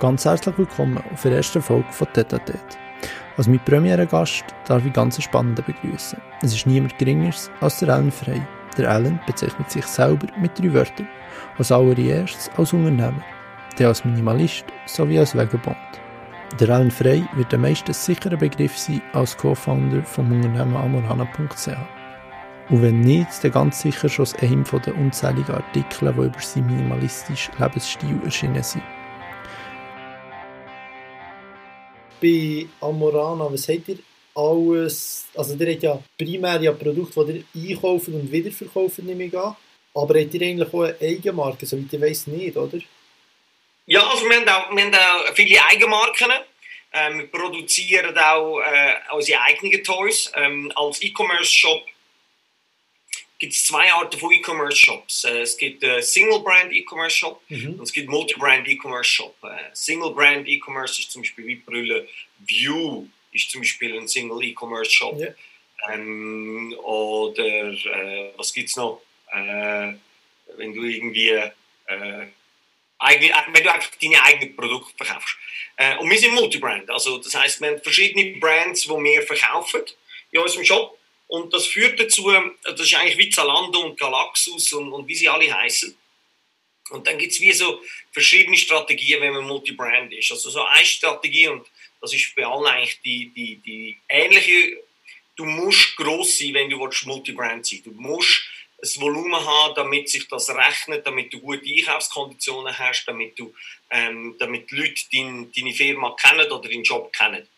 Ganz herzlich willkommen auf der ersten Folge von Tete Als mein Premiere-Gast darf ich ganz Spannenden begrüßen. Es ist niemand Geringeres als der Alan Frey. Der Alan bezeichnet sich selber mit drei Wörtern. Als allererstes als Unternehmer, der als Minimalist sowie als Vagabond. Der Alan Frey wird der meisten sicherer Begriff sein als Co-Founder vom Unternehmen amorana.ch. Und wenn nicht, dann ganz sicher schon aus einem der unzähligen Artikel, die über seinen minimalistischen Lebensstil erschienen sind. Bei Amorana, was habt ihr alles, also ihr habt ja primär ja Produkte, die ihr einkauft und wiederverkauft, nehme ich an. Aber habt ihr eigentlich auch eine Eigenmarke, soweit ich weiß nicht, oder? Ja, also wir haben auch, wir haben auch viele Eigenmarken. Ähm, wir produzieren auch äh, unsere eigenen Toys. Ähm, als E-Commerce-Shop gibt es zwei Arten von E-Commerce-Shops. Äh, es gibt äh, Single-Brand E-Commerce-Shop mhm. und es gibt Multi-Brand E-Commerce-Shop. Äh, ist zum Beispiel wie Brille. View ist zum Beispiel ein Single E-Commerce-Shop. Yeah. Ähm, oder äh, was gibt es noch? Äh, wenn du irgendwie äh, eigene, wenn du einfach deine eigenen Produkte verkaufst. und wir sind Multi-Brand. Also das heißt, wir haben verschiedene Brands, die wir verkaufen in unserem Shop. Und das führt dazu, das ist eigentlich wie Zalando und Galaxus und, und wie sie alle heißen. Und dann gibt es wie so verschiedene Strategien, wenn man Multibrand ist. Also so eine Strategie, und das ist bei allen eigentlich die, die, die ähnliche, du musst gross sein, wenn du Multibrand sein Du musst ein Volumen haben, damit sich das rechnet, damit du gute Einkaufskonditionen hast, damit, du, ähm, damit die Leute dein, deine Firma kennen oder deinen Job kennen.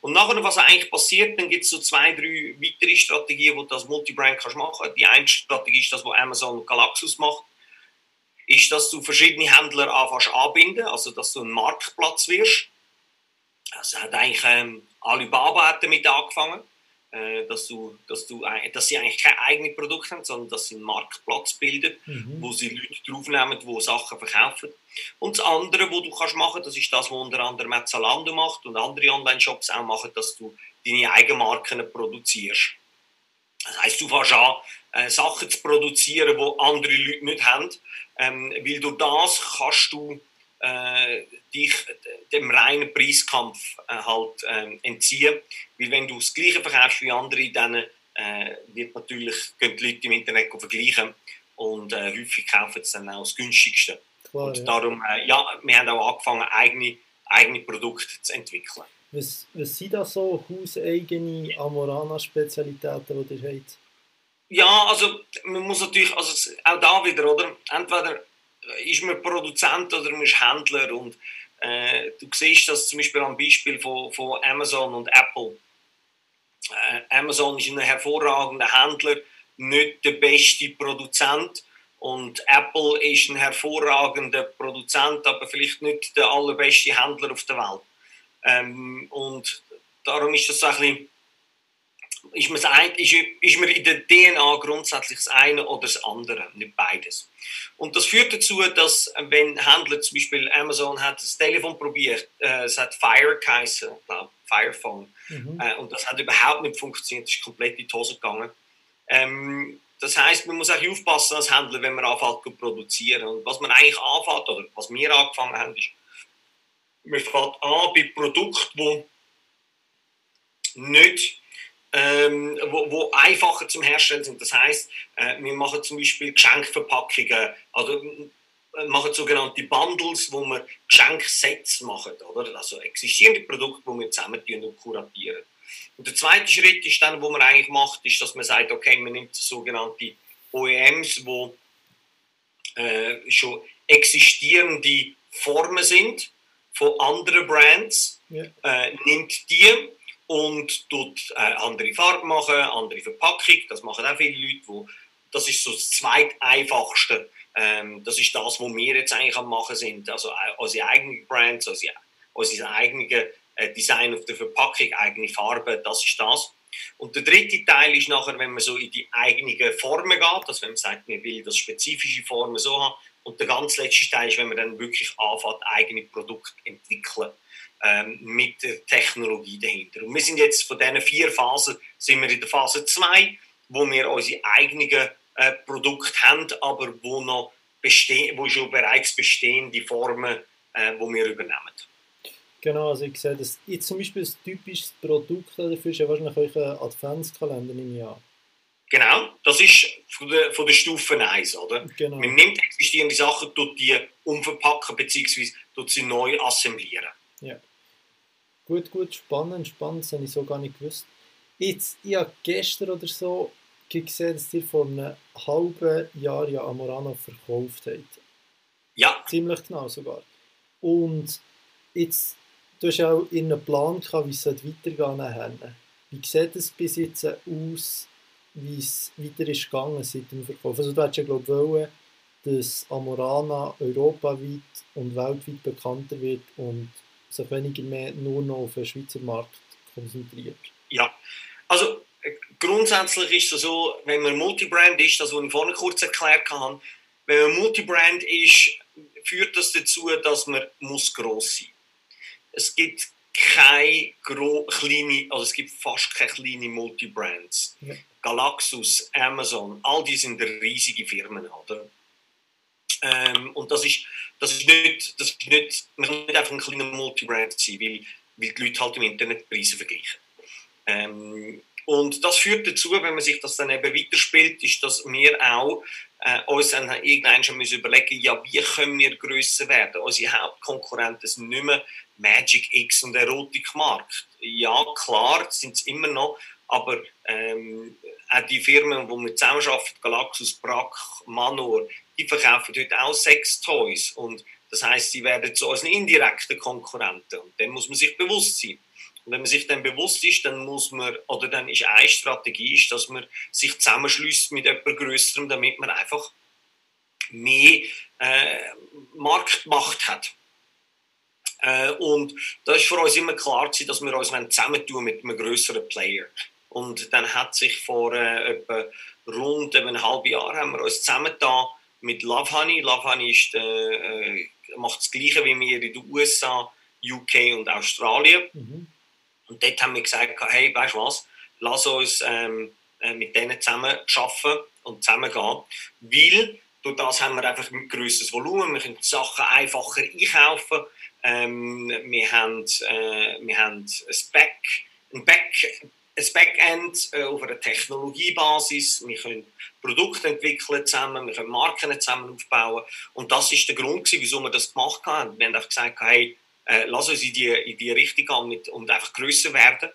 Und nachher, was eigentlich passiert, dann gibt es so zwei, drei weitere Strategien, wo du das Multibrand kannst machen. Die eine Strategie ist das, was Amazon Galaxus macht, ist, dass du verschiedene Händler anfängst anbinden, also dass du ein Marktplatz wirst. Also hat eigentlich ähm, Alibaba hat damit angefangen. Äh, dass, du, dass, du, dass sie eigentlich kein eigenes Produkt haben, sondern dass sie einen Marktplatz bilden, mhm. wo sie Leute draufnehmen, die Sachen verkaufen. Und das andere, was du kannst machen, das ist das, was unter anderem Zalando macht und andere Online-Shops auch machen, dass du deine Eigenmarken produzierst. Das heisst, du fängst an, äh, Sachen zu produzieren, die andere Leute nicht haben, ähm, weil durch das kannst du äh, dich dem reinen Preiskampf äh, halt äh, entziehen. Weil wenn du das Gleiche verkaufst wie andere, dann äh, wird natürlich, können die Leute im Internet vergleichen und äh, häufig kaufen sie dann auch das günstigste. Klar, und ja. darum, äh, ja, wir haben auch angefangen, eigene, eigene Produkte zu entwickeln. Was, was sind da so hauseigene Amorana-Spezialitäten, die ihr habt? Ja, also man muss natürlich, also auch da wieder, oder? Entweder ist man Produzent oder man ist Händler und äh, du siehst das zum Beispiel am Beispiel von, von Amazon und Apple. Äh, Amazon ist ein hervorragender Händler, nicht der beste Produzent und Apple ist ein hervorragender Produzent, aber vielleicht nicht der allerbeste Händler auf der Welt. Ähm, und darum ist das so ein bisschen ist, ist, ist man in der DNA grundsätzlich das eine oder das andere, nicht beides. Und das führt dazu, dass wenn Händler zum Beispiel Amazon hat das Telefon probiert, äh, es hat Fire geheißen, glaube Firephone, mhm. äh, und das hat überhaupt nicht funktioniert, es ist komplett in die Hose gegangen. Ähm, das heißt, man muss auch aufpassen als Händler, wenn man anfängt zu produzieren. Und was man eigentlich anfängt, oder was wir angefangen haben, ist, man fängt an bei Produkten, die nicht ähm, wo, wo, einfacher zum Herstellen sind. Das heißt, äh, wir machen zum Beispiel Geschenkverpackungen, also äh, machen sogenannte Bundles, wo wir Geschenksets machen, oder? Also existierende Produkte, die wir zusammen und kuratieren. Und der zweite Schritt ist dann, wo man eigentlich macht, ist, dass man sagt, okay, man nimmt sogenannte OEMs, wo äh, schon existierende Formen sind von anderen Brands, ja. äh, nimmt die und tut äh, andere Farben machen, andere Verpackung. Das machen auch viele Leute. Wo, das ist so das zweiteinfachste. Ähm, das ist das, was wir jetzt eigentlich am machen sind. Also äh, unsere eigenen Brands, unsere, unsere eigene äh, Design auf der Verpackung, eigene Farben, das ist das. Und der dritte Teil ist nachher, wenn man so in die eigenen Formen geht, also wenn man sagt, man will das spezifische Formen so haben. Und der ganz letzte Teil ist, wenn man dann wirklich anfängt, eigene Produkte entwickeln ähm, mit der Technologie dahinter. Und wir sind jetzt von diesen vier Phasen sind wir in der Phase 2, wo wir unsere eigenen äh, Produkte haben, aber wo noch bestehen, wo schon bereits bestehende Formen äh, wo wir übernehmen. Genau, also ich sehe, dass jetzt zum Beispiel ein typisches Produkt dafür ist ja wahrscheinlich euer Adventskalender im Jahr. Genau, das ist von der, von der Stufe 1, oder? Genau. Man nimmt existierende Sachen, tut die umverpacken bzw. sie neu assemblieren. Ja. Gut, gut, spannend, spannend, das habe ich so gar nicht gewusst. Jetzt, ich habe gestern oder so gesehen, dass ihr vor einem halben Jahr ja Amorano verkauft habt. Ja. Ziemlich genau sogar. Und jetzt, du hast auch in einem Plan gehabt, wie es weitergehen nachher. Wie sieht es bis jetzt aus, wie es weiter ist gegangen seit dem Verkauf? Also du hättest ja glaube ich wollen, dass Amorana europaweit und weltweit bekannter wird und sich weniger mehr nur noch auf den Schweizer Markt konzentriert. Ja, also äh, grundsätzlich ist es so, wenn man Multibrand ist, das was ich vorhin kurz erklärt habe, wenn man Multibrand ist, führt das dazu, dass man muss gross sein. Es gibt keine kleine, also es gibt fast keine kleine Multibrands. Ja. Galaxus, Amazon, all die sind riesige Firmen, oder? Ähm, und das ist, das ist nicht, das ist nicht, man kann nicht einfach ein kleiner Multibrand sein, weil, weil die Leute halt im Internet Preise vergleichen. Ähm, und das führt dazu, wenn man sich das dann eben weiterspielt, ist, dass wir auch äh, uns dann irgendwann schon müssen überlegen ja, wie können wir grösser werden? Unsere Hauptkonkurrenten sind nicht mehr Magic X und Erotikmarkt. Ja, klar, sind es immer noch, aber ähm, auch die Firmen, die wir zusammenarbeiten, Galaxus, Brack, Manor, die verkaufen heute auch Sex-Toys. Und das heißt, sie werden zu unseren indirekten Konkurrenten. Und dem muss man sich bewusst sein. Und wenn man sich dann bewusst ist, dann muss man, oder dann ist eine Strategie, ist, dass man sich zusammenschließt mit jemand Größerem, damit man einfach mehr äh, Marktmacht hat. Äh, und da ist für uns immer klar dass wir uns zusammentun mit einem größeren Player. Und dann hat sich vor äh, etwa rund einem halben Jahr haben wir uns zusammengetan mit Love Honey. Love Honey ist, äh, äh, macht das Gleiche wie wir in den USA, UK und Australien. Mhm. Und dort haben wir gesagt, hey, weißt du was, lass uns ähm, äh, mit denen zusammen arbeiten und zusammen gehen. Weil durch das haben wir einfach ein grösseres Volumen, wir können die Sachen einfacher einkaufen. Ähm, wir haben, äh, wir haben ein Back, ein Back, ein Backend äh, auf einer Technologiebasis. Wir können Produkte entwickeln zusammen, wir können Marken zusammen aufbauen. Und das ist der Grund, wieso wir das gemacht haben. Wir haben einfach gesagt, hey, äh, lass uns in die, in die Richtung gehen mit, und einfach grösser werden.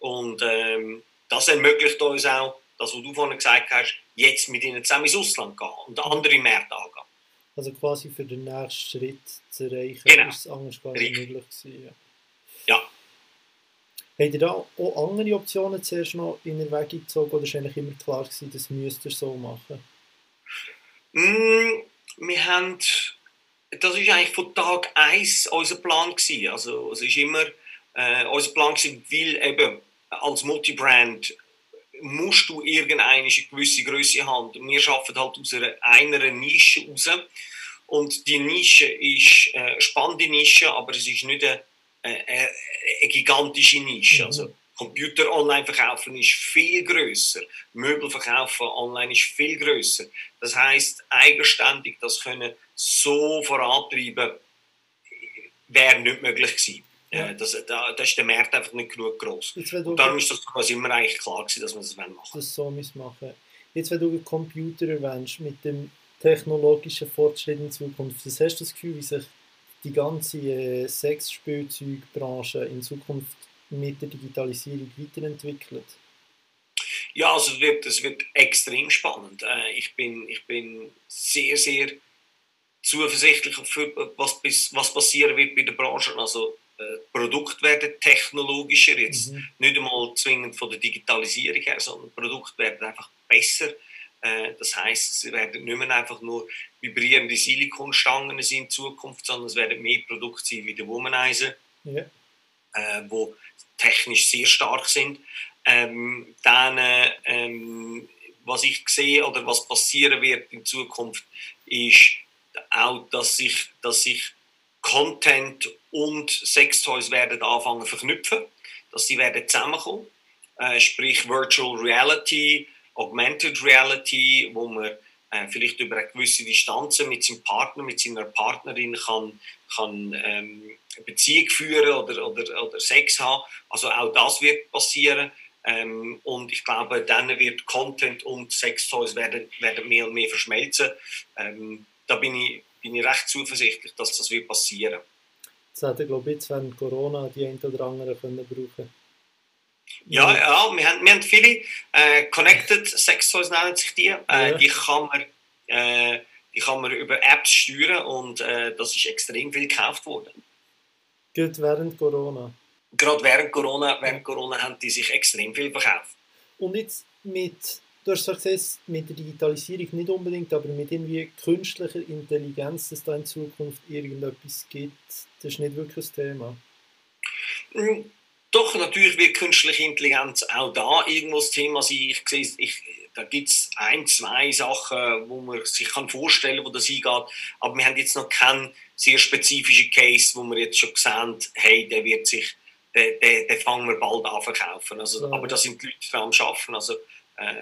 Und ähm, das ermöglicht uns auch, das, was du vorhin gesagt hast, jetzt mit ihnen zusammen ins Ausland gehen und andere Märkte angehen. Also quasi für den nächsten Schritt zu erreichen, genau. ist es anders gar nicht möglich gewesen. Ja. Habt ihr da auch andere Optionen zuerst noch in Erwägung gezogen oder war eigentlich immer klar gewesen, das müsst ihr so machen? Mm, wir haben das ist eigentlich von Tag 1 unser Plan gewesen. Also es ist immer äh, unser Plan gewesen, weil eben als Multibrand musst du irgendeine gewisse Größe haben. Wir arbeiten halt aus einer, einer Nische raus. Und die Nische ist äh, eine spannende Nische, aber es ist nicht eine, eine, eine gigantische Nische. Mhm. Also Computer online verkaufen ist viel größer, Möbel verkaufen online ist viel größer. Das heißt, eigenständig das können so vorantreiben, wäre nicht möglich gewesen. Ja. Das, da, da ist der Markt einfach nicht genug groß. Und darum ist das quasi immer eigentlich klar gewesen, dass man das machen Das so machen. Jetzt, wenn du Computer erwähnst, mit dem technologischen Fortschritt in Zukunft, was hast du das Gefühl, wie sich die ganze äh, Sexspielzeugbranche in Zukunft mit der Digitalisierung weiterentwickelt? Ja, also es wird, es wird extrem spannend. Äh, ich, bin, ich bin sehr, sehr zuversichtlich für was, was passieren wird bei der Branche. Also äh, Produkte werden technologischer, jetzt mhm. nicht einmal zwingend von der Digitalisierung her, sondern Produkte werden einfach besser. Äh, das heißt, es werden nicht mehr einfach nur vibrierende Silikonstangen sein in Zukunft, sondern es werden mehr Produkte sein wie der Womanizer, ja. äh, wo technisch sehr stark sind. Ähm, dann, äh, ähm, was ich sehe oder was passieren wird in Zukunft, ist auch, dass sich, dass sich Content und Sextoys werden anfangen verknüpfen, dass sie werden zusammenkommen, äh, sprich Virtual Reality, Augmented Reality, wo man äh, vielleicht über eine gewisse Distanz mit seinem Partner, mit seiner Partnerin kann, kann ähm, Beziehung führen oder, oder, oder Sex haben. Also auch das wird passieren. Ähm, und ich glaube, dann wird Content und Sextoys werden, werden mehr und mehr verschmelzen. Ähm, da bin ich, bin ich recht zuversichtlich, dass das wird passieren. Das hätte, glaube ich, jetzt während Corona die ein oder andere können ja, ja, wir haben, wir haben viele äh, Connected Sex Toys nennen sich die. Äh, ja. Die kann man äh, die kann man über Apps steuern und äh, das ist extrem viel gekauft worden. Gut während Corona. Gerade während Corona, während Corona haben die sich extrem viel verkauft. Und jetzt mit, du hast gesagt, mit der Digitalisierung nicht unbedingt, aber mit irgendwie künstlicher Intelligenz, dass da in Zukunft irgendetwas gibt, das ist nicht wirklich das Thema. Doch, natürlich wird künstliche Intelligenz auch da irgendwo das Thema sein. Ich sehe, ich, da gibt es ein, zwei Sachen, wo man sich kann vorstellen kann, wo das eingeht. Aber wir haben jetzt noch keinen sehr spezifischen Case, wo wir jetzt schon gesehen hey, der wird sich, den, den, den fangen wir bald an verkaufen. Also, ja. Aber da sind die Leute dran am Arbeiten. Also, äh,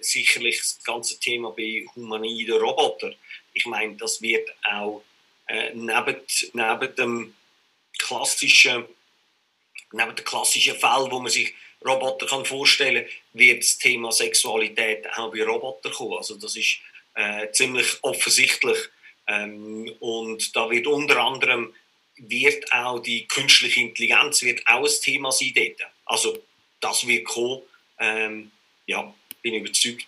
sicherlich das ganze Thema bei humanoiden Robotern. Ich meine, das wird auch äh, neben, neben dem klassischen neben den klassischen Fällen, wo man sich Roboter kann vorstellen kann, wird das Thema Sexualität auch bei Robotern kommen. Also das ist äh, ziemlich offensichtlich. Ähm, und da wird unter anderem wird auch die künstliche Intelligenz wird auch ein Thema sein dort. Also das wird kommen. Ähm, ja, bin überzeugt.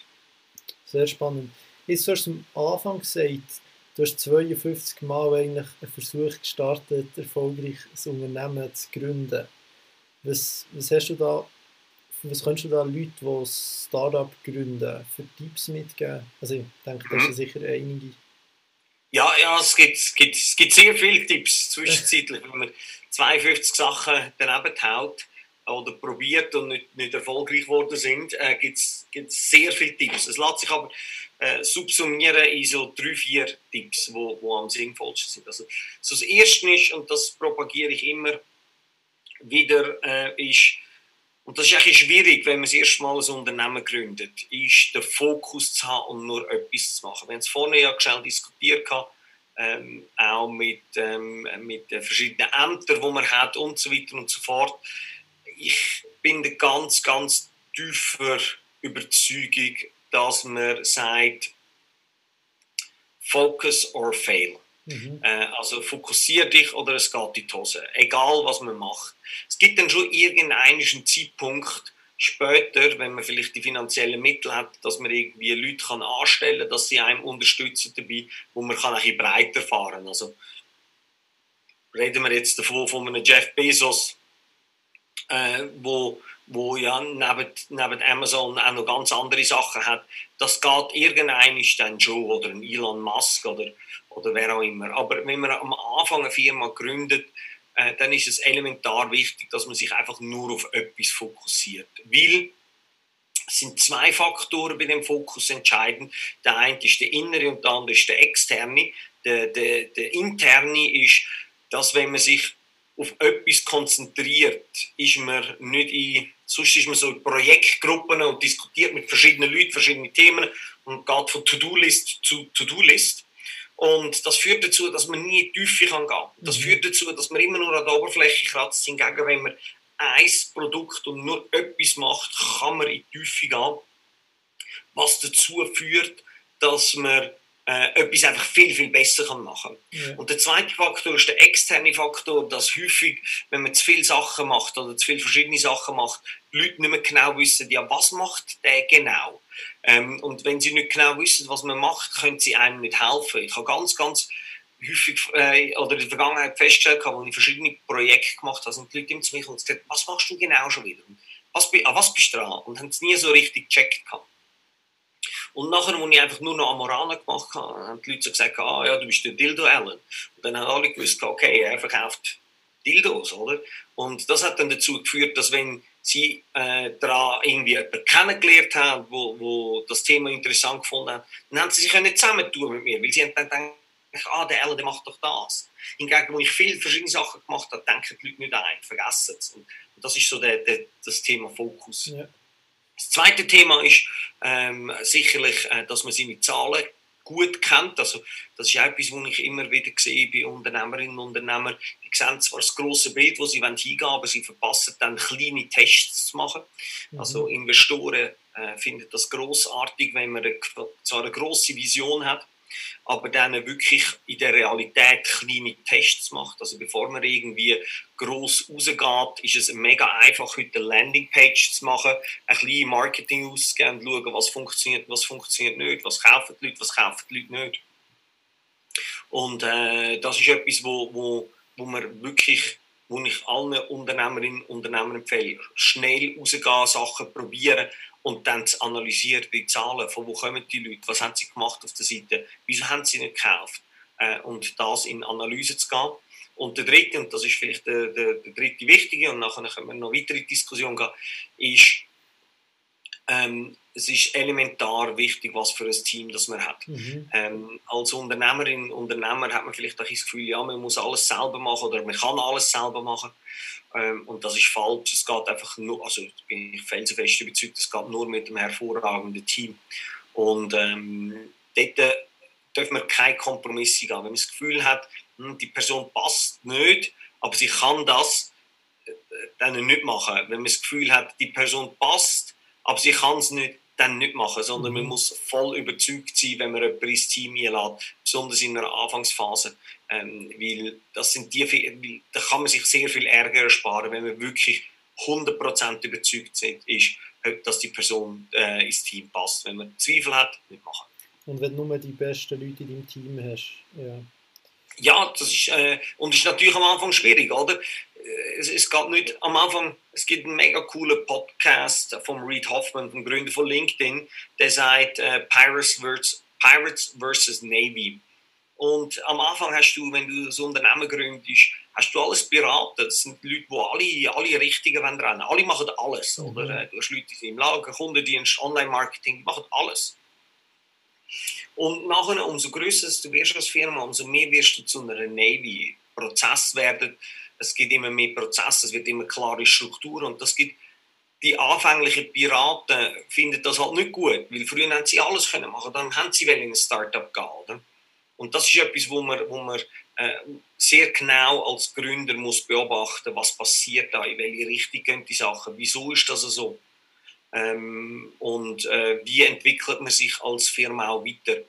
Sehr spannend. Jetzt hast du am Anfang gesagt, du hast 52 Mal eigentlich einen Versuch gestartet, erfolgreich ein Unternehmen zu gründen. Was, was hast du da, was könntest du da Leute, die Startup gründen, für Tipps mitgeben? Also ich denke, das sind mhm. sicher einige. Ja, ja, es gibt, es gibt, es gibt sehr viele Tipps zwischenzeitlich. Wenn man 52 Sachen daneben haut oder probiert und nicht, nicht erfolgreich geworden sind, äh, gibt es sehr viele Tipps. Es lässt sich aber äh, subsumieren in so drei, vier Tipps, die wo, wo am sinnvollsten sind. Also, so das Erste ist, und das propagiere ich immer, wieder äh, ist, und das ist eigentlich schwierig, wenn man das erste Mal ein Unternehmen gründet, ist den Fokus zu haben und nur etwas zu machen. Wir haben es vorne ja schnell diskutiert, ähm, auch mit, ähm, mit den verschiedenen Ämtern, die man hat und so weiter und so fort. Ich bin der ganz, ganz tiefer Überzeugung, dass man sagt, Focus or fail. Mhm. Äh, also fokussier dich oder es geht in die Hose. Egal, was man macht. Es gibt dann schon irgendeinen Zeitpunkt später, wenn man vielleicht die finanziellen Mittel hat, dass man irgendwie Leute kann anstellen kann, dass sie einem unterstützen dabei, wo man kann ein bisschen breiter fahren Also reden wir jetzt davon von einem Jeff Bezos, äh, wo wo ja neben, neben Amazon auch noch ganz andere Sachen hat, das geht irgendein dann schon, oder ein Elon Musk oder, oder wer auch immer. Aber wenn man am Anfang eine Firma gründet, äh, dann ist es elementar wichtig, dass man sich einfach nur auf etwas fokussiert. Weil es sind zwei Faktoren bei dem Fokus entscheidend. Der eine ist der innere und der andere ist der externe. Der, der, der interne ist, dass wenn man sich auf etwas konzentriert, ist man nicht in, sonst ist man so in Projektgruppen und diskutiert mit verschiedenen Leuten verschiedene Themen und geht von To-Do-List zu To-Do-List. Und das führt dazu, dass man nie in die Tiefe kann gehen Das mhm. führt dazu, dass man immer nur an der Oberfläche kratzt. Hingegen, wenn man ein Produkt und nur etwas macht, kann man in die Tiefe gehen. Was dazu führt, dass man äh, etwas einfach viel, viel besser kann machen kann. Ja. Und der zweite Faktor ist der externe Faktor, dass häufig, wenn man zu viele Sachen macht oder zu viele verschiedene Sachen macht, Leute nicht mehr genau wissen, ja, was macht der genau? Ähm, und wenn sie nicht genau wissen, was man macht, können sie einem nicht helfen. Ich habe ganz, ganz häufig äh, oder in der Vergangenheit festgestellt, als ich verschiedene Projekte gemacht habe, sind die Leute zu mich und gesagt, was machst du genau schon wieder? Was, an was bist du dran? Und haben es nie so richtig gecheckt gehabt. Und nachher, als ich einfach nur noch Amorana gemacht habe, haben die Leute so gesagt, ah ja, du bist der Dildo Allen. Und dann haben alle gewusst, okay, er verkauft Dildos, oder? Und das hat dann dazu geführt, dass wenn sie äh, daran irgendwie jemanden kennengelernt haben, wo, wo das Thema interessant gefunden haben, dann haben sie sich nicht zusammentun mit mir, weil sie haben dann gedacht, ah, der Allen, der macht doch das. Hingegen, wo ich viele verschiedene Sachen gemacht habe, denken die Leute nicht ein, vergessen es. Und, und das ist so der, der, das Thema Fokus. Ja. Das zweite Thema ist ähm, sicherlich, äh, dass man seine Zahlen gut kennt. Also, das ist etwas, was ich immer wieder sehe bei Unternehmerinnen und Unternehmern. Die sehen zwar das grosse Bild, das sie hingehen wollen, aber sie verpassen dann kleine Tests zu machen. Mhm. Also Investoren äh, finden das großartig, wenn man eine, zwar eine grosse Vision hat, aber dann wirklich in der Realität kleine Tests macht. Also bevor man irgendwie gross rausgeht, ist es mega einfach, heute eine Landingpage zu machen, ein bisschen Marketing auszugeben, schauen, was funktioniert, was funktioniert nicht, was kaufen die Leute, was kaufen die Leute nicht. Und äh, das ist etwas, wo, wo, wo man wirklich wo ich allen Unternehmerinnen und Unternehmern empfehle, schnell rausgehen, Sachen probieren, und dann zu analysieren, die Zahlen, von wo kommen die Leute, was haben sie gemacht auf der Seite, wieso haben sie nicht gekauft äh, und das in Analyse zu gehen. Und der dritte, und das ist vielleicht der, der, der dritte wichtige, und nachher können wir noch weitere Diskussion gehen, ist, ähm, es ist elementar wichtig, was für ein Team das man hat. Mhm. Ähm, als Unternehmerin, Unternehmer hat man vielleicht auch das Gefühl, ja, man muss alles selber machen oder man kann alles selber machen. Ähm, und das ist falsch. Es geht einfach nur, also bin ich felsenfest überzeugt, es geht nur mit einem hervorragenden Team. Und ähm, dort äh, darf man keine Kompromisse gehen. Wenn man das Gefühl hat, hm, die Person passt nicht, aber sie kann das, äh, dann nicht machen. Wenn man das Gefühl hat, die Person passt, aber sie kann es nicht, dann nicht machen, sondern man mhm. muss voll überzeugt sein, wenn man jemanden ins Team einlädt, besonders in einer Anfangsphase. Ähm, weil das sind die, da kann man sich sehr viel Ärger ersparen, wenn man wirklich 100% überzeugt ist, dass die Person äh, ins Team passt. Wenn man Zweifel hat, nicht machen. Und wenn du nur die besten Leute in deinem Team hast, ja. Ja, das ist, äh, und das ist natürlich am Anfang schwierig, oder? Es, es geht nicht, am Anfang, es gibt einen mega coolen Podcast vom Reed Hoffman, dem Gründer von LinkedIn, der sagt äh, Pirates, versus, Pirates versus Navy. Und am Anfang hast du, wenn du ein Unternehmen gründest, hast du alles beraten. Das sind Leute, die alle, alle Richtigen rennen. Alle machen alles. Mhm. Oder? Äh, du hast Leute im Lager, Kundendienst, Online-Marketing, machen alles. Und nachher, umso größer du wirst als Firma, umso mehr wirst du zu einer Navy. Prozess werden, es gibt immer mehr Prozesse, es wird immer klare Struktur und das gibt die anfänglichen Piraten finden das halt nicht gut, weil früher haben sie alles können machen, dann haben sie in ein Startup gehen? Und das ist etwas, wo man, wo man äh, sehr genau als Gründer muss beobachten, was passiert da, in welche Richtung gehen die Sachen, wieso ist das so ähm, und äh, wie entwickelt man sich als Firma auch weiter.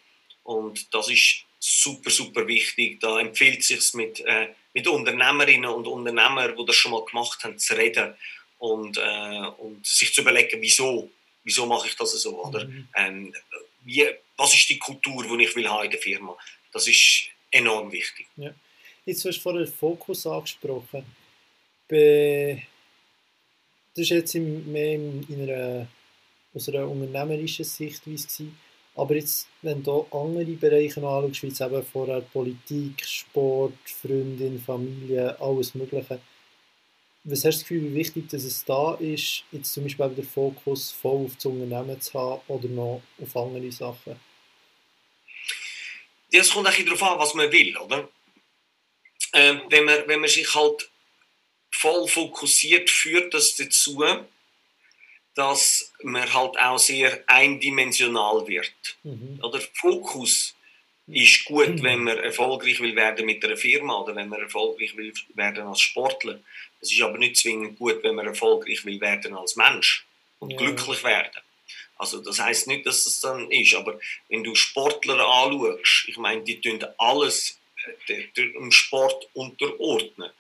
Und das ist super, super wichtig. Da empfiehlt es sich mit, äh, mit Unternehmerinnen und Unternehmern, die das schon mal gemacht haben, zu reden und, äh, und sich zu überlegen, wieso, wieso mache ich das so, oder? Mhm. Ähm, wie, was ist die Kultur, die ich will haben in der Firma? Das ist enorm wichtig. Ja. Jetzt hast du vorhin Fokus angesprochen. Be das war jetzt mehr in einer, aus einer unternehmerischen Sichtweise. Aber jetzt, wenn du andere Bereiche anschaust, wie jetzt eben vorher Politik, Sport, Freundin, Familie, alles Mögliche, was hast du das Gefühl, wie wichtig dass es da ist, jetzt zum Beispiel den Fokus voll auf das Unternehmen zu haben oder noch auf andere Sachen? Es kommt auch darauf an, was man will, oder? Ähm, wenn, man, wenn man sich halt voll fokussiert, führt das dazu, dass man halt auch sehr eindimensional wird. Mhm. Oder Fokus ist gut, mhm. wenn man erfolgreich will werden mit einer Firma oder wenn man erfolgreich will werden als Sportler. Es ist aber nicht zwingend gut, wenn man erfolgreich will werden als Mensch und ja. glücklich werden. Also das heißt nicht, dass das dann ist, aber wenn du Sportler anschaust, ich meine, die tun alles äh, dem Sport unterordnen.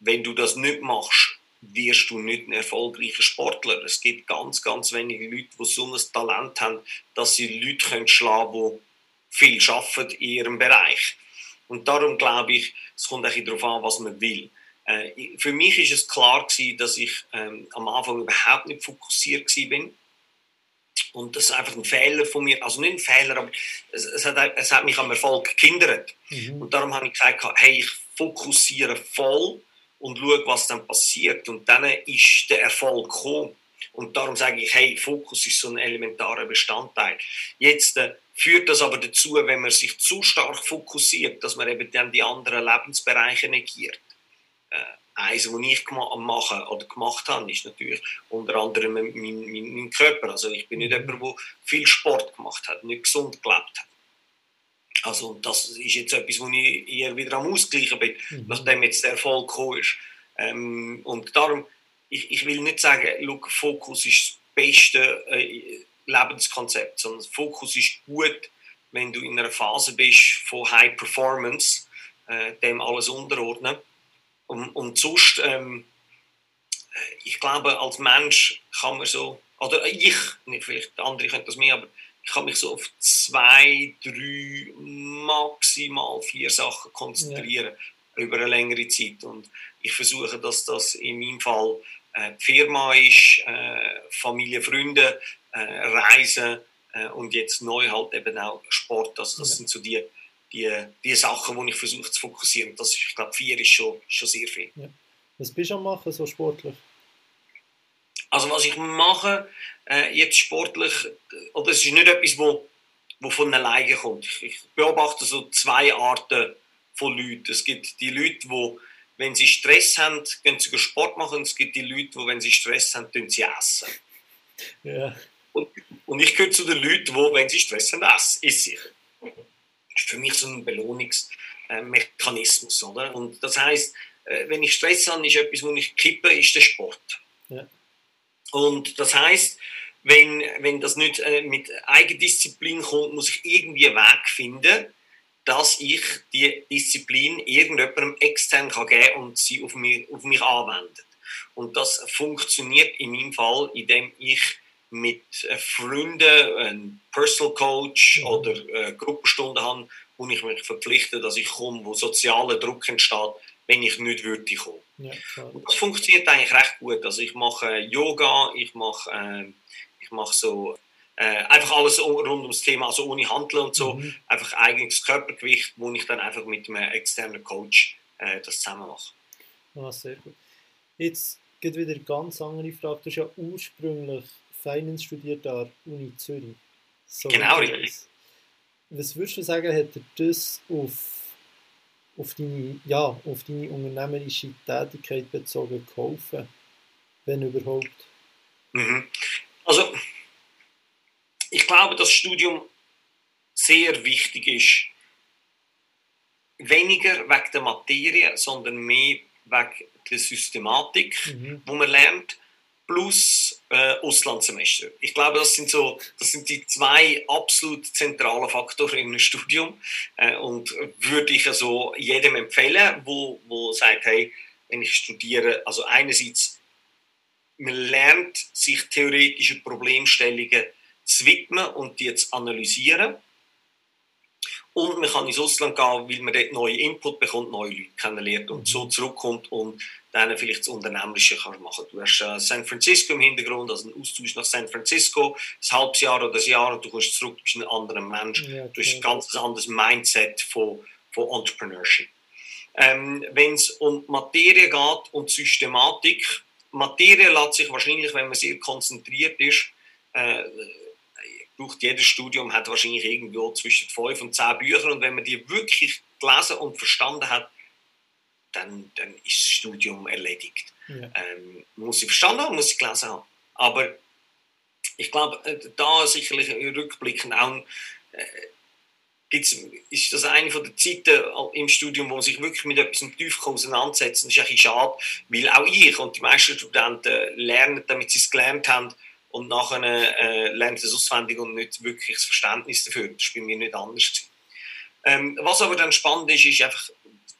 Wenn du das nicht machst, wirst du nicht ein erfolgreicher Sportler. Es gibt ganz, ganz wenige Leute, die so ein Talent haben, dass sie Leute können schlagen können, die viel arbeiten in ihrem Bereich. Und darum glaube ich, es kommt auch darauf an, was man will. Äh, für mich ist es klar gewesen, dass ich ähm, am Anfang überhaupt nicht fokussiert bin und das ist einfach ein Fehler von mir, also nicht ein Fehler, aber es, es, hat, es hat, mich am Erfolg gehindert. Mhm. Und darum habe ich gesagt, hey, ich fokussiere voll und schaue, was dann passiert. Und dann ist der Erfolg gekommen. Und darum sage ich, hey, Fokus ist so ein elementarer Bestandteil. Jetzt äh, führt das aber dazu, wenn man sich zu stark fokussiert, dass man eben dann die anderen Lebensbereiche negiert. Äh, eins, was ich mache oder gemacht habe, ist natürlich unter anderem mein, mein, mein Körper. Also ich bin nicht mhm. jemand, der viel Sport gemacht hat, nicht gesund gelebt hat. Also das ist jetzt etwas, wo ich eher wieder am Ausgleichen bin, mhm. nachdem jetzt der Erfolg gekommen ist. Ähm, und darum, ich, ich will nicht sagen, look, Fokus ist das beste äh, Lebenskonzept, sondern Fokus ist gut, wenn du in einer Phase bist von High Performance, äh, dem alles unterordnen. Und, und sonst, ähm, ich glaube, als Mensch kann man so, oder ich, nicht vielleicht andere können das mehr, aber ich kann mich so auf zwei, drei, maximal vier Sachen konzentrieren ja. über eine längere Zeit. Und ich versuche, dass das in meinem Fall äh, die Firma ist, äh, Familie, Freunde, äh, Reisen äh, und jetzt neu halt eben auch Sport. Also das ja. sind so die die, die Sachen, die ich versuche zu fokussieren. Das ist, ich glaube, vier ist schon, schon sehr viel. Ja. Was bist du am machen, so sportlich? Also was ich mache, äh, jetzt sportlich, oder es ist nicht etwas, wo, wo von alleine kommt. Ich beobachte so zwei Arten von Leuten. Es gibt die Leute, die, wenn sie Stress haben, gehen sie Sport machen. Und es gibt die Leute, die, wenn sie Stress haben, sie essen. Ja. Und, und ich gehöre zu den Leuten, die, wenn sie Stress haben, essen. Ist sicher ist für mich so ein Belohnungsmechanismus. Oder? Und das heißt, äh, wenn ich Stress habe, ist etwas, wo ich kippe, ist der Sport. Ja. Und das heißt, wenn, wenn das nicht äh, mit Eigendisziplin kommt, muss ich irgendwie einen Weg finden, dass ich die Disziplin irgendjemandem extern kann geben kann und sie auf mich, auf mich anwendet. Und das funktioniert in meinem Fall, indem ich mit äh, Freunden einen Personal Coach mhm. oder äh, Gruppenstunden habe, wo ich mich verpflichte, dass ich komme, wo sozialer Druck entsteht, wenn ich nicht würde kommen. Ja, das funktioniert eigentlich recht gut. Also ich mache Yoga, ich mache, äh, ich mache so äh, einfach alles rund ums Thema, also ohne Handeln und so, mhm. einfach eigenes Körpergewicht, wo ich dann einfach mit einem externen Coach äh, das zusammen mache. Ah, sehr gut. Jetzt geht wieder eine ganz andere Frage. Du hast ja ursprünglich Finance studiert an der Uni Zürich. So genau, richtig. Was würdest du sagen, hat dir das auf, auf, deine, ja, auf deine unternehmerische Tätigkeit bezogen geholfen? Wenn überhaupt? Mhm. Also, ich glaube, dass das Studium sehr wichtig ist. Weniger wegen der Materie, sondern mehr wegen der Systematik, mhm. wo man lernt plus äh, Auslandssemester. Ich glaube, das sind so, das sind die zwei absolut zentralen Faktoren im Studium äh, und würde ich also jedem empfehlen, wo, wo sagt, hey, wenn ich studiere, also einerseits man lernt sich theoretische Problemstellungen zu widmen und die zu analysieren und man kann ins Ausland gehen, weil man dort neue Input bekommt, neue Leute kennenlernt und so mhm. zurückkommt und dann vielleicht das Unternehmerische kann machen. Du hast äh, San Francisco im Hintergrund, also einen Austausch nach San Francisco, ein halbes Jahr oder ein Jahr und du kommst zurück, bist ein anderer Mensch. Ja, okay. Du hast ein ganz anderes Mindset von, von Entrepreneurship. Ähm, Wenn es um Materie geht und Systematik, Materie lässt sich wahrscheinlich, wenn man sehr konzentriert ist, äh, braucht jedes Studium hat wahrscheinlich irgendwo zwischen fünf und zehn Büchern und wenn man die wirklich gelesen und verstanden hat, dann, dann ist das Studium erledigt. Ja. Ähm, man muss sie verstanden haben, muss sie gelesen haben. Aber ich glaube, äh, da sicherlich rückblickend auch äh, gibt's, ist das eine von den Zeiten im Studium, wo man sich wirklich mit etwas tief auseinandersetzt. Das ist ein schade, weil auch ich und die meisten Studenten lernen, damit sie es gelernt haben, und nachher äh, lernt es auswendig und nicht wirklich das Verständnis dafür. Das ist bei mir nicht anders. Ähm, was aber dann spannend ist, ist einfach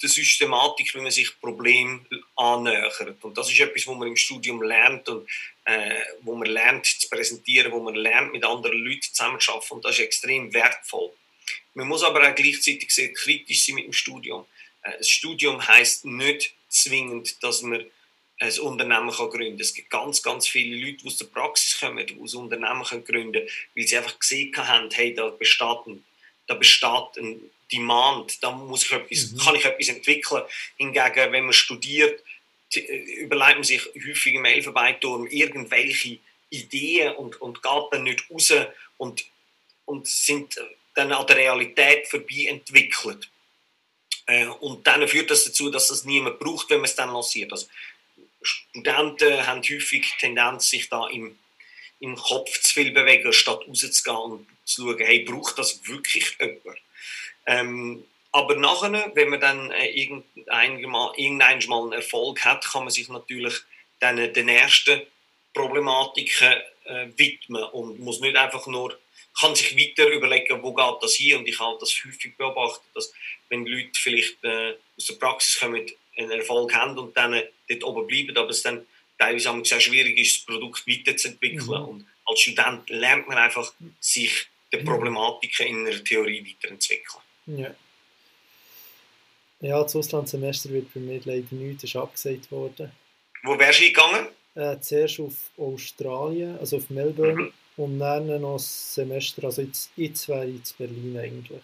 die Systematik, wie man sich Problem annähert. Und das ist etwas, was man im Studium lernt und äh, wo man lernt zu präsentieren, wo man lernt, mit anderen Leuten zusammenzuarbeiten. Und das ist extrem wertvoll. Man muss aber auch gleichzeitig sehr kritisch sein mit dem Studium. Äh, das Studium heißt nicht zwingend, dass man ein Unternehmen kann gründen kann. Es gibt ganz, ganz viele Leute, die aus der Praxis kommen, die aus Unternehmen können gründen können, weil sie einfach gesehen haben, hey, da besteht ein, da besteht ein Demand, da muss ich etwas, mhm. kann ich etwas entwickeln. Hingegen, wenn man studiert, äh, überlegt man sich häufig im Elfenbeinturm irgendwelche Ideen und, und geht dann nicht raus und, und sind dann an der Realität vorbei entwickelt. Äh, und dann führt das dazu, dass das niemand braucht, wenn man es dann lanciert. Also Studenten haben häufig Tendenz, sich da im, im Kopf zu viel bewegen, statt rauszugehen und zu schauen, hey, braucht das wirklich jemand? Ähm, aber nachher, wenn man dann äh, irgendein mal, einen Erfolg hat, kann man sich natürlich dann den ersten Problematiken äh, widmen und muss nicht einfach nur, kann sich weiter überlegen, wo geht das hin und ich habe das häufig beobachtet, dass wenn Leute vielleicht äh, aus der Praxis kommen, einen Erfolg haben und dann äh, dort oben bleiben, aber es dann teilweise auch sehr schwierig ist, das Produkt weiterzuentwickeln mhm. und als Student lernt man einfach, sich die mhm. Problematiken in einer Theorie weiterentwickeln. Ja. Ja, das Auslandssemester wird bei mir leider nicht, ist abgesagt worden. Wo wärst du gegangen? Äh, zuerst auf Australien, also auf Melbourne, mhm. und dann noch das Semester, also jetzt, jetzt wäre ich in Berlin eigentlich.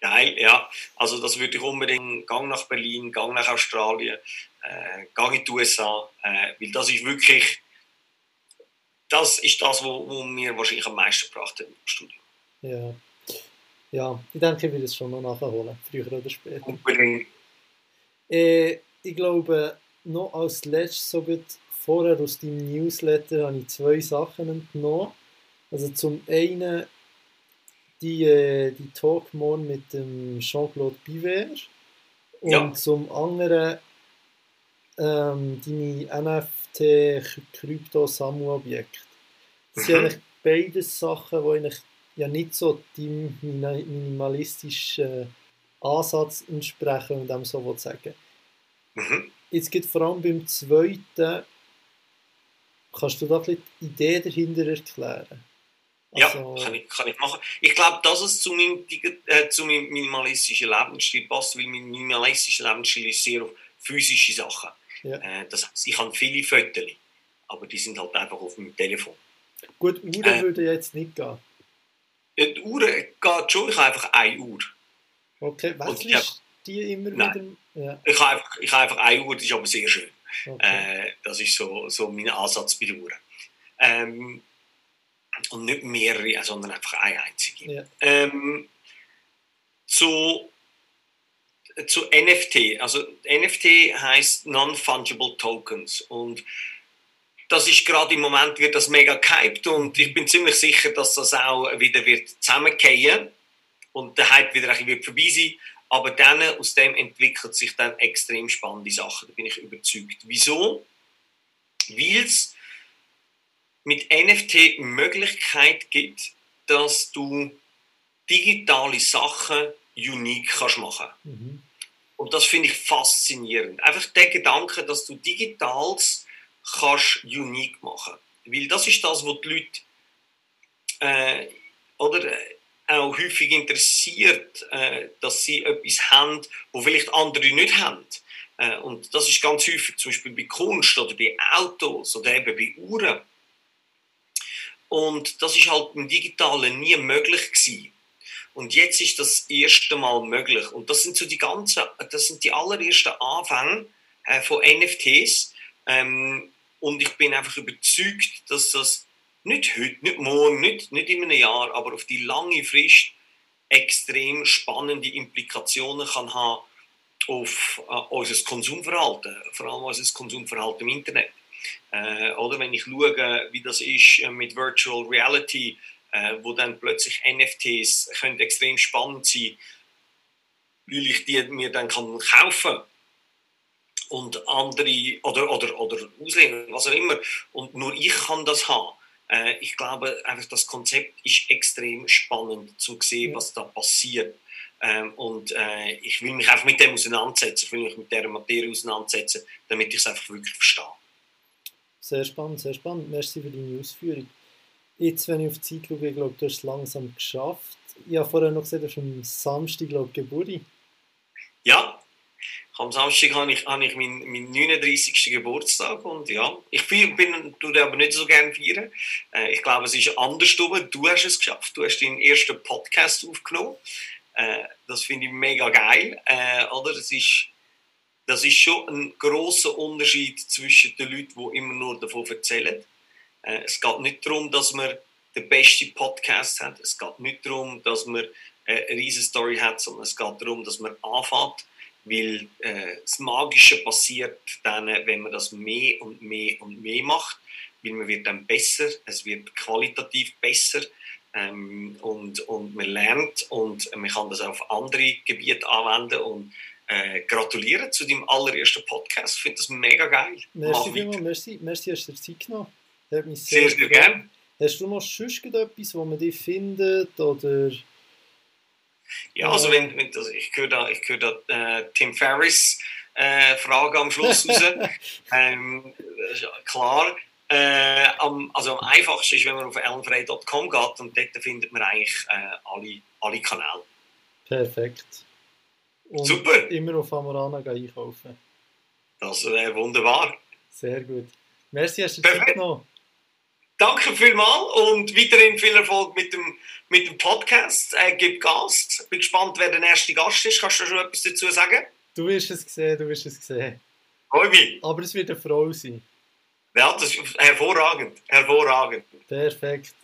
Geil, ja. Also das würde ich unbedingt, Gang nach Berlin, Gang nach Australien, äh, Gang in die USA, äh, weil das ist wirklich, das ist das, was mir wahrscheinlich am meisten gebracht hat im Studium. Ja. Ja, ich denke, ich will es schon noch nachholen, früher oder später. Unbedingt. Äh, ich glaube, noch als letztes, so gut vorher aus deinem Newsletter, habe ich zwei Sachen entnommen. Also zum einen die, äh, die Talk morgen mit dem Jean-Claude Biver und ja. zum anderen ähm, deine NFT-Krypto-Samu-Objekte. Das sind mhm. eigentlich beide Sachen, die eigentlich ja nicht so dem minimalistischen Ansatz entsprechen, und dem so sagen. Mhm. Jetzt geht vor allem beim zweiten, kannst du da ein die Idee dahinter erklären? Also, ja, kann ich, kann ich machen. Ich glaube, dass es zu meinem, äh, zu meinem minimalistischen Lebensstil passt, weil mein minimalistischer Lebensstil ist sehr auf physische Sachen. Ja. Äh, das heißt, ich habe viele Fotos, aber die sind halt einfach auf meinem Telefon. Gut, Uhren äh, würde jetzt nicht gehen. Die Uhr geht schon, ich habe einfach eine Uhr. Okay, was ist die immer nein. wieder? Ja. Ich, habe einfach, ich habe einfach eine Uhr, die ist aber sehr schön. Okay. Äh, das ist so, so mein Ansatz bei der Uhr. Ähm, und nicht mehrere, sondern einfach eine einzige. Ja. Ähm, zu, zu NFT. Also NFT heißt Non-Fungible Tokens und das ist gerade im Moment wird das mega gehypt und ich bin ziemlich sicher, dass das auch wieder wird zusammenfallen und der Hype wieder ein bisschen vorbei sein. Aber dann, aus dem entwickelt sich dann extrem spannende Sachen, da bin ich überzeugt. Wieso? Weil es mit NFT Möglichkeit gibt, dass du digitale Sachen unique kannst machen. Mhm. Und das finde ich faszinierend. Einfach der Gedanke, dass du Digitals kannst unique machen. Weil das ist das, was die Leute äh, oder, äh, auch häufig interessiert, äh, dass sie etwas haben, wo vielleicht andere nicht haben. Äh, und das ist ganz häufig zum Beispiel bei Kunst oder bei Autos oder eben bei Uhren. Und das ist halt im Digitalen nie möglich gewesen. Und jetzt ist das erste Mal möglich. Und das sind so die ganzen, das sind die allerersten Anfänge äh, von NFTs. Ähm, und ich bin einfach überzeugt, dass das nicht heute, nicht morgen, nicht, nicht in einem Jahr, aber auf die lange Frist extrem spannende Implikationen kann haben auf äh, unser Konsumverhalten, vor allem unser Konsumverhalten im Internet. Äh, oder wenn ich schaue, wie das ist äh, mit Virtual Reality, äh, wo dann plötzlich NFTs können extrem spannend sein, weil ich die mir dann kann kaufen kann und andere oder, oder, oder Ausländer, was auch immer. Und nur ich kann das haben. Äh, ich glaube, einfach das Konzept ist extrem spannend zu sehen, was da passiert. Ähm, und äh, ich will mich einfach mit dem auseinandersetzen, ich will mich mit dieser Materie auseinandersetzen, damit ich es einfach wirklich verstehe. Sehr spannend, sehr spannend. Merci für deine Ausführung. Jetzt, wenn ich auf die Zeit schaue, ich glaube, du hast es langsam geschafft. Ich habe vorher noch gesagt, du am Samstag, glaube ich, Geburt. Ja, am Samstag habe ich, habe ich meinen, meinen 39. Geburtstag und ja, ich bin, bin tue aber nicht so gerne feiern. Äh, ich glaube, es ist andersrum. Du hast es geschafft. Du hast deinen ersten Podcast aufgenommen. Äh, das finde ich mega geil. Äh, oder? Das, ist, das ist schon ein großer Unterschied zwischen den Leuten, die immer nur davon erzählen. Äh, es geht nicht darum, dass man den besten Podcast hat. Es geht nicht darum, dass man äh, eine riesige Story hat, sondern es geht darum, dass man anfängt weil äh, das Magische passiert dann, wenn man das mehr und mehr und mehr macht, weil man wird dann besser, es wird qualitativ besser ähm, und, und man lernt und man kann das auf andere Gebiete anwenden und äh, gratulieren zu deinem allerersten Podcast. Ich finde das mega geil. Merci vielmals, merci, merci, hast du dir Zeit genommen. Hat mich sehr, sehr, sehr gerne. Hast du noch sonst etwas, wo man dich findet oder... Ja, also wenn, wenn das, ich höre da, ich höre da äh, Tim Ferriss äh, Frage am Schluss raus. ähm, klar, äh, am, also am einfachsten ist, wenn man auf ellenfrei.com geht und dort findet man eigentlich äh, alle, alle Kanäle. Perfekt. Und Super. Immer auf Amorana einkaufen. Das wäre wunderbar. Sehr gut. Merci, hast du Zeit noch. Danke vielmals und weiterhin viel Erfolg mit dem, mit dem Podcast. Äh, gib Gas. Bin gespannt, wer der erste Gast ist. Kannst du schon etwas dazu sagen? Du wirst es gesehen, du wirst es gesehen. Hoi. Aber es wird eine Frau sein. Ja, das ist hervorragend. Hervorragend. Perfekt.